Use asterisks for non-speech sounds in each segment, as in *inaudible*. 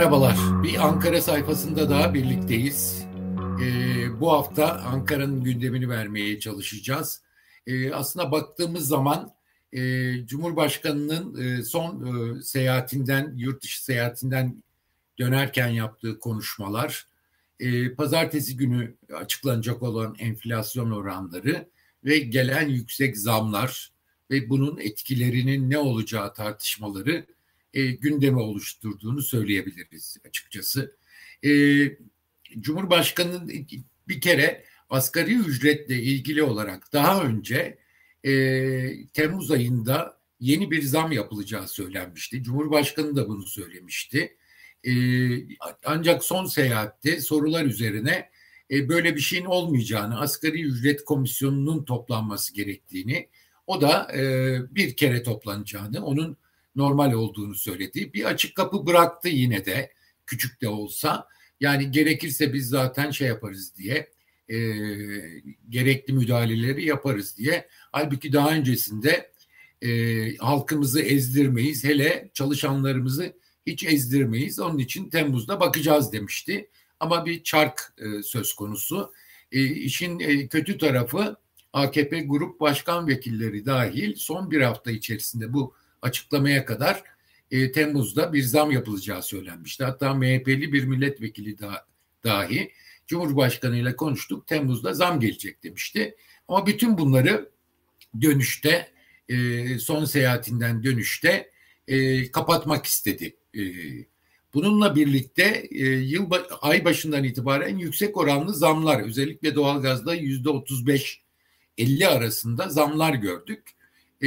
Merhabalar. Bir Ankara sayfasında daha birlikteyiz. Ee, bu hafta Ankara'nın gündemini vermeye çalışacağız. Ee, aslında baktığımız zaman e, Cumhurbaşkanı'nın e, son e, seyahatinden, yurt dışı seyahatinden dönerken yaptığı konuşmalar, e, pazartesi günü açıklanacak olan enflasyon oranları ve gelen yüksek zamlar ve bunun etkilerinin ne olacağı tartışmaları e, gündemi oluşturduğunu söyleyebiliriz açıkçası. E, Cumhurbaşkanı'nın bir kere asgari ücretle ilgili olarak daha önce e, Temmuz ayında yeni bir zam yapılacağı söylenmişti. Cumhurbaşkanı da bunu söylemişti. E, ancak son seyahatte sorular üzerine e, böyle bir şeyin olmayacağını, asgari ücret komisyonunun toplanması gerektiğini, o da e, bir kere toplanacağını, onun normal olduğunu söyledi. Bir açık kapı bıraktı yine de küçük de olsa. Yani gerekirse biz zaten şey yaparız diye e, gerekli müdahaleleri yaparız diye. Halbuki daha öncesinde e, halkımızı ezdirmeyiz hele çalışanlarımızı hiç ezdirmeyiz. Onun için Temmuz'da bakacağız demişti. Ama bir çark e, söz konusu. E, işin e, kötü tarafı AKP grup başkan vekilleri dahil son bir hafta içerisinde bu açıklamaya kadar e, Temmuz'da bir zam yapılacağı söylenmişti. Hatta MHP'li bir milletvekili da, dahi Cumhurbaşkanı ile konuştuk Temmuz'da zam gelecek demişti. Ama bütün bunları dönüşte e, son seyahatinden dönüşte e, kapatmak istedi. E, bununla birlikte e, yıl ay başından itibaren yüksek oranlı zamlar özellikle doğalgazda yüzde 35 50 arasında zamlar gördük. E,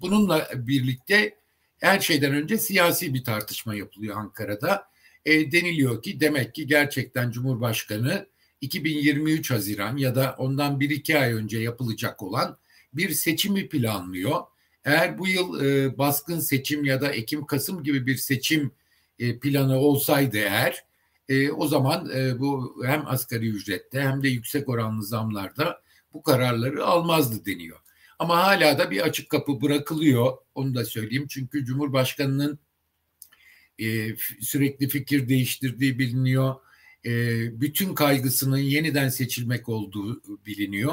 bununla birlikte her şeyden önce siyasi bir tartışma yapılıyor Ankara'da. E, deniliyor ki demek ki gerçekten Cumhurbaşkanı 2023 Haziran ya da ondan bir iki ay önce yapılacak olan bir seçimi planlıyor. Eğer bu yıl e, baskın seçim ya da Ekim-Kasım gibi bir seçim e, planı olsaydı eğer e, o zaman e, bu hem asgari ücrette hem de yüksek oranlı zamlarda bu kararları almazdı deniyor. Ama hala da bir açık kapı bırakılıyor. Onu da söyleyeyim. Çünkü Cumhurbaşkanı'nın e, sürekli fikir değiştirdiği biliniyor. E, bütün kaygısının yeniden seçilmek olduğu biliniyor.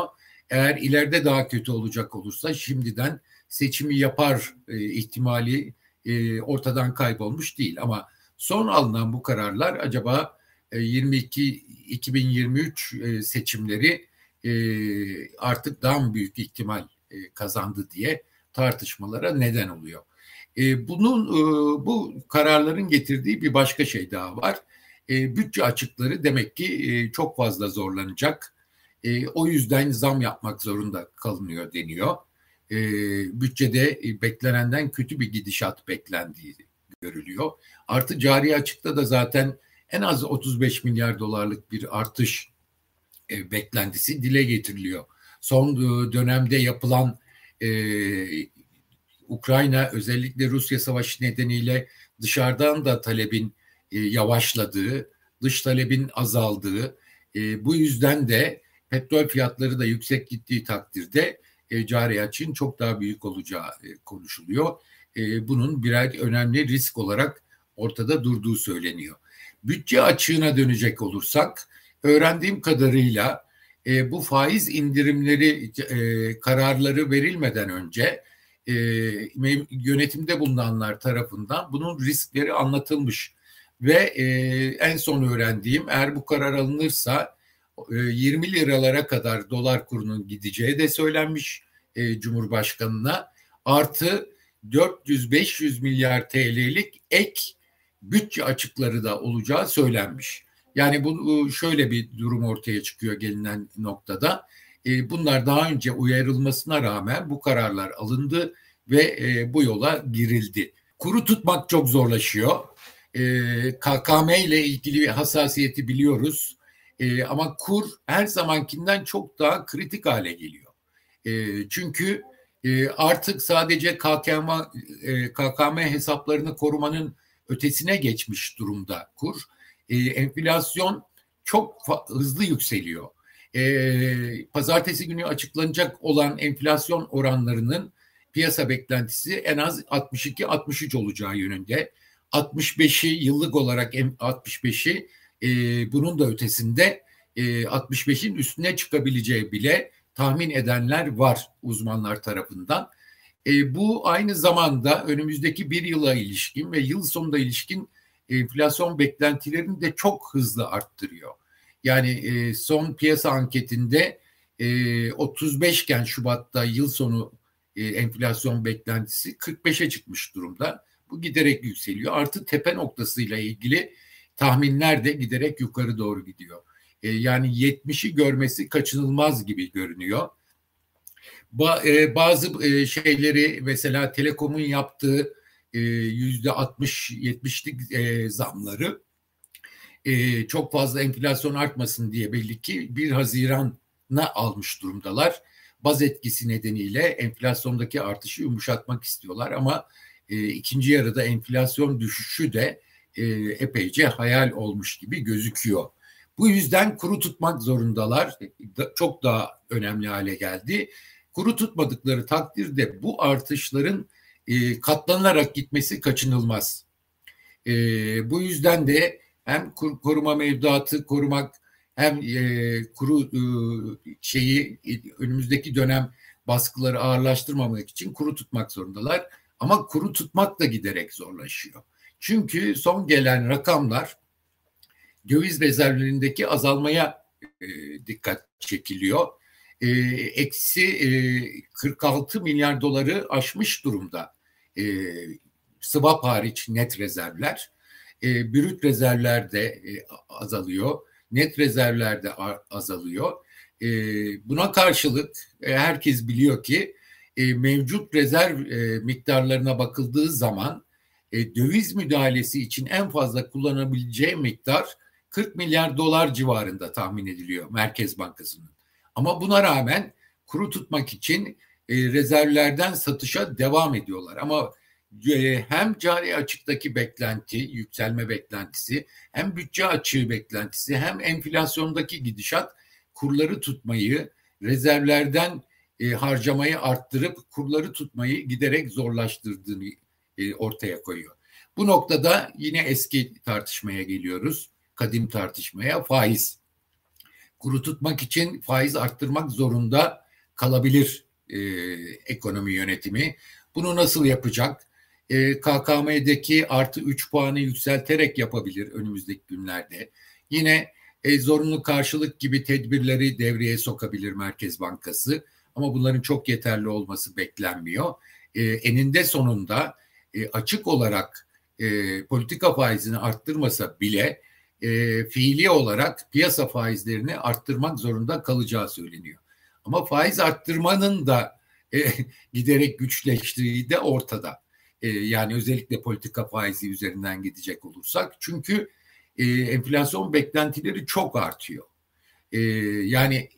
Eğer ileride daha kötü olacak olursa şimdiden seçimi yapar e, ihtimali e, ortadan kaybolmuş değil. Ama son alınan bu kararlar acaba e, 22 2023 e, seçimleri e, artık daha mı büyük ihtimal e, kazandı diye tartışmalara neden oluyor. E, bunun e, bu kararların getirdiği bir başka şey daha var. bütçe açıkları demek ki çok fazla zorlanacak. o yüzden zam yapmak zorunda kalınıyor deniyor. bütçede beklenenden kötü bir gidişat beklendiği görülüyor. Artı cari açıkta da zaten en az 35 milyar dolarlık bir artış beklentisi dile getiriliyor son e, dönemde yapılan e, Ukrayna özellikle Rusya savaşı nedeniyle dışarıdan da talebin e, yavaşladığı, dış talebin azaldığı, e, bu yüzden de petrol fiyatları da yüksek gittiği takdirde e, cari açığın çok daha büyük olacağı e, konuşuluyor. E, bunun birer önemli risk olarak ortada durduğu söyleniyor. Bütçe açığına dönecek olursak öğrendiğim kadarıyla e, bu faiz indirimleri e, kararları verilmeden önce e, yönetimde bulunanlar tarafından bunun riskleri anlatılmış ve e, en son öğrendiğim eğer bu karar alınırsa e, 20 liralara kadar dolar kurunun gideceği de söylenmiş e, Cumhurbaşkanı'na artı 400-500 milyar TL'lik ek bütçe açıkları da olacağı söylenmiş. Yani bu şöyle bir durum ortaya çıkıyor gelinen noktada. E, bunlar daha önce uyarılmasına rağmen bu kararlar alındı ve e, bu yola girildi. Kuru tutmak çok zorlaşıyor. E, KKM ile ilgili hassasiyeti biliyoruz. Ama kur her zamankinden çok daha kritik hale geliyor. Çünkü artık sadece KKM, KKM hesaplarını korumanın ötesine geçmiş durumda kur e, enflasyon çok hızlı yükseliyor. E, pazartesi günü açıklanacak olan enflasyon oranlarının piyasa beklentisi en az 62-63 olacağı yönünde. 65'i yıllık olarak 65'i e, bunun da ötesinde e, 65'in üstüne çıkabileceği bile tahmin edenler var uzmanlar tarafından. E, bu aynı zamanda önümüzdeki bir yıla ilişkin ve yıl sonunda ilişkin enflasyon beklentilerini de çok hızlı arttırıyor. Yani e, son piyasa anketinde e, 35 iken Şubat'ta yıl sonu e, enflasyon beklentisi 45'e çıkmış durumda. Bu giderek yükseliyor. Artı tepe noktasıyla ilgili tahminler de giderek yukarı doğru gidiyor. E, yani 70'i görmesi kaçınılmaz gibi görünüyor. Ba, e, bazı e, şeyleri mesela Telekom'un yaptığı yüzde 60-70'lik e, zamları e, çok fazla enflasyon artmasın diye belli ki 1 Haziran'a almış durumdalar. Baz etkisi nedeniyle enflasyondaki artışı yumuşatmak istiyorlar ama e, ikinci yarıda enflasyon düşüşü de e, epeyce hayal olmuş gibi gözüküyor. Bu yüzden kuru tutmak zorundalar. Çok daha önemli hale geldi. Kuru tutmadıkları takdirde bu artışların e, katlanarak gitmesi kaçınılmaz. E, bu yüzden de hem koruma mevduatı korumak hem e, kuru e, şeyi önümüzdeki dönem baskıları ağırlaştırmamak için kuru tutmak zorundalar. Ama kuru tutmak da giderek zorlaşıyor. Çünkü son gelen rakamlar döviz rezervlerindeki azalmaya e, dikkat çekiliyor. E, eksi e, 46 milyar doları aşmış durumda e, swap hariç net rezervler. E, brüt rezervler de e, azalıyor. Net rezervler de azalıyor. E, buna karşılık e, herkes biliyor ki e, mevcut rezerv e, miktarlarına bakıldığı zaman e, döviz müdahalesi için en fazla kullanabileceği miktar 40 milyar dolar civarında tahmin ediliyor Merkez Bankası'nın. Ama buna rağmen kuru tutmak için e, rezervlerden satışa devam ediyorlar. Ama e, hem cari açıktaki beklenti, yükselme beklentisi, hem bütçe açığı beklentisi, hem enflasyondaki gidişat kurları tutmayı, rezervlerden e, harcamayı arttırıp kurları tutmayı giderek zorlaştırdığını e, ortaya koyuyor. Bu noktada yine eski tartışmaya geliyoruz. Kadim tartışmaya faiz. Kuru tutmak için faiz arttırmak zorunda kalabilir e, ekonomi yönetimi. Bunu nasıl yapacak? E, KKM'deki artı 3 puanı yükselterek yapabilir önümüzdeki günlerde. Yine e, zorunlu karşılık gibi tedbirleri devreye sokabilir Merkez Bankası. Ama bunların çok yeterli olması beklenmiyor. E, eninde sonunda e, açık olarak e, politika faizini arttırmasa bile e, fiili olarak piyasa faizlerini arttırmak zorunda kalacağı söyleniyor. Ama faiz arttırmanın da e, *laughs* giderek güçleştiği de ortada. E, yani özellikle politika faizi üzerinden gidecek olursak. Çünkü e, enflasyon beklentileri çok artıyor. E, yani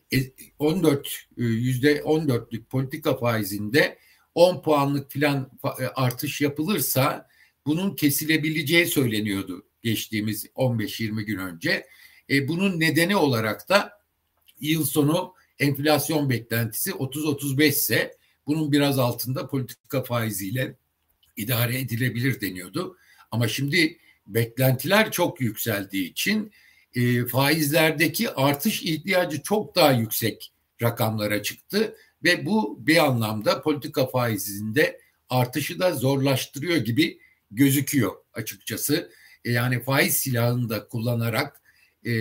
14 e, yüzde 14'lük politika faizinde 10 puanlık filan e, artış yapılırsa bunun kesilebileceği söyleniyordu geçtiğimiz 15-20 gün önce. E, bunun nedeni olarak da yıl sonu enflasyon beklentisi 30-35 ise bunun biraz altında politika faiziyle idare edilebilir deniyordu. Ama şimdi beklentiler çok yükseldiği için e, faizlerdeki artış ihtiyacı çok daha yüksek rakamlara çıktı ve bu bir anlamda politika faizinde artışı da zorlaştırıyor gibi gözüküyor açıkçası. Yani faiz silahını da kullanarak e,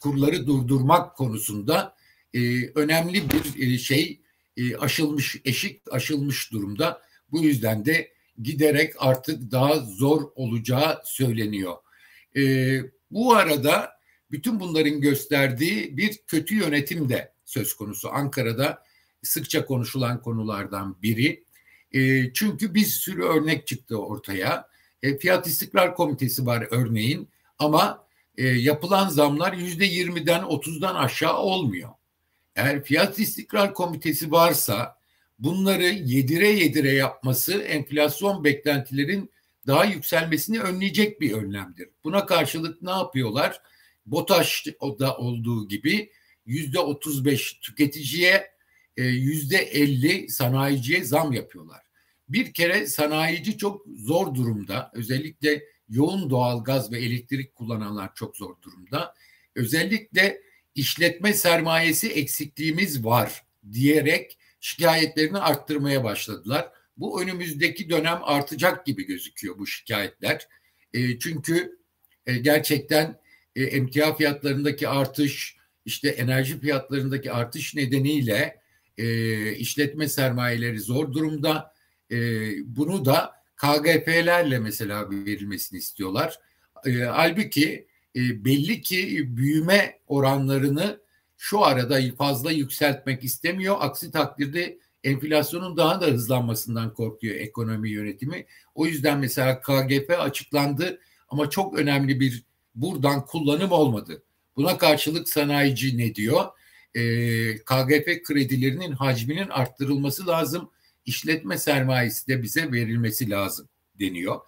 kurları durdurmak konusunda e, önemli bir e, şey e, aşılmış, eşik aşılmış durumda. Bu yüzden de giderek artık daha zor olacağı söyleniyor. E, bu arada bütün bunların gösterdiği bir kötü yönetim de söz konusu. Ankara'da sıkça konuşulan konulardan biri. E, çünkü bir sürü örnek çıktı ortaya. E, Fiyat İstikrar Komitesi var örneğin ama e, yapılan zamlar yüzde yirmiden otuzdan aşağı olmuyor. Eğer Fiyat İstikrar Komitesi varsa bunları yedire yedire yapması enflasyon beklentilerin daha yükselmesini önleyecek bir önlemdir. Buna karşılık ne yapıyorlar? BOTAŞ'da olduğu gibi yüzde otuz beş tüketiciye e, yüzde elli sanayiciye zam yapıyorlar. Bir kere sanayici çok zor durumda. Özellikle yoğun doğal gaz ve elektrik kullananlar çok zor durumda. Özellikle işletme sermayesi eksikliğimiz var diyerek şikayetlerini arttırmaya başladılar. Bu önümüzdeki dönem artacak gibi gözüküyor bu şikayetler. E, çünkü e, gerçekten e, emtia fiyatlarındaki artış, işte enerji fiyatlarındaki artış nedeniyle e, işletme sermayeleri zor durumda. E, bunu da KGP'lerle mesela verilmesini istiyorlar. E, halbuki e, belli ki büyüme oranlarını şu arada fazla yükseltmek istemiyor. Aksi takdirde enflasyonun daha da hızlanmasından korkuyor ekonomi yönetimi. O yüzden mesela KGP açıklandı ama çok önemli bir buradan kullanım olmadı. Buna karşılık sanayici ne diyor? Ee, KGP kredilerinin hacminin arttırılması lazım. İşletme sermayesi de bize verilmesi lazım deniyor.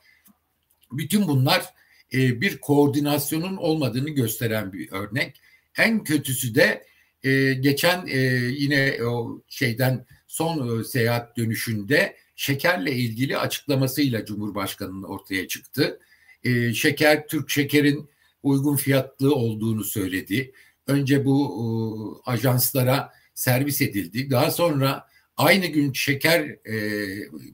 Bütün bunlar e, bir koordinasyonun olmadığını gösteren bir örnek. En kötüsü de e, geçen e, yine o şeyden son e, seyahat dönüşünde şekerle ilgili açıklamasıyla Cumhurbaşkanı'nın ortaya çıktı. E, şeker Türk şekerin uygun fiyatlı olduğunu söyledi. Önce bu e, ajanslara servis edildi. Daha sonra aynı gün şeker e,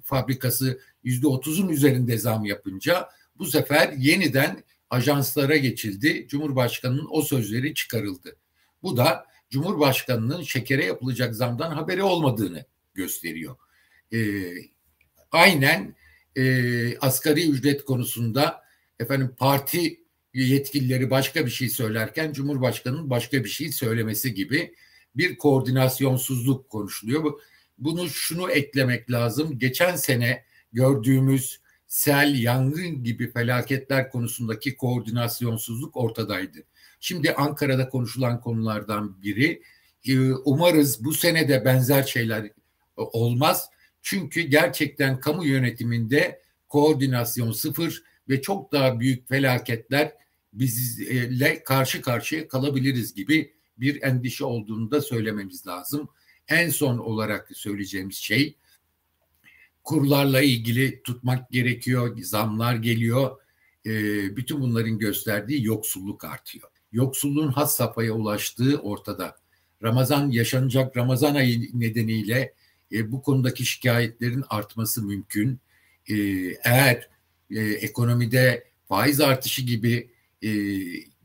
fabrikası yüzde otuzun üzerinde zam yapınca bu sefer yeniden ajanslara geçildi. Cumhurbaşkanının o sözleri çıkarıldı. Bu da Cumhurbaşkanının şekere yapılacak zamdan haberi olmadığını gösteriyor. E, aynen e, asgari ücret konusunda efendim parti yetkilileri başka bir şey söylerken Cumhurbaşkanı'nın başka bir şey söylemesi gibi bir koordinasyonsuzluk konuşuluyor. Bunu şunu eklemek lazım. Geçen sene gördüğümüz sel, yangın gibi felaketler konusundaki koordinasyonsuzluk ortadaydı. Şimdi Ankara'da konuşulan konulardan biri. E, umarız bu sene de benzer şeyler olmaz. Çünkü gerçekten kamu yönetiminde koordinasyon sıfır ve çok daha büyük felaketler bizle karşı karşıya kalabiliriz gibi bir endişe olduğunu da söylememiz lazım. En son olarak söyleyeceğimiz şey kurlarla ilgili tutmak gerekiyor, zamlar geliyor. E, bütün bunların gösterdiği yoksulluk artıyor. Yoksulluğun has safhaya ulaştığı ortada. Ramazan yaşanacak Ramazan ayı nedeniyle e, bu konudaki şikayetlerin artması mümkün. E, eğer e, ekonomide faiz artışı gibi e,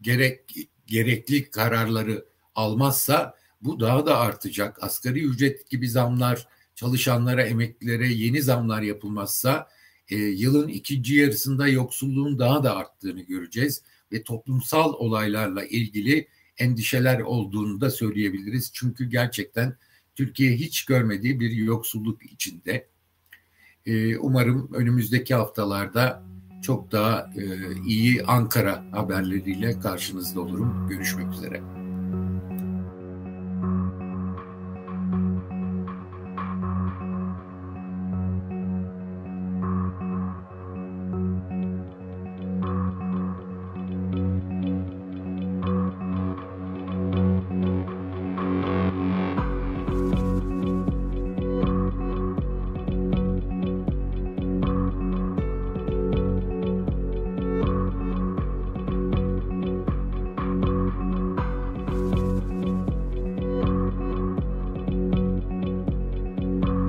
gerek gerekli kararları almazsa bu daha da artacak. Asgari ücret gibi zamlar, çalışanlara, emeklilere yeni zamlar yapılmazsa e, yılın ikinci yarısında yoksulluğun daha da arttığını göreceğiz ve toplumsal olaylarla ilgili endişeler olduğunu da söyleyebiliriz. Çünkü gerçekten Türkiye hiç görmediği bir yoksulluk içinde. E, umarım önümüzdeki haftalarda çok daha e, iyi Ankara haberleriyle karşınızda olurum. Görüşmek üzere.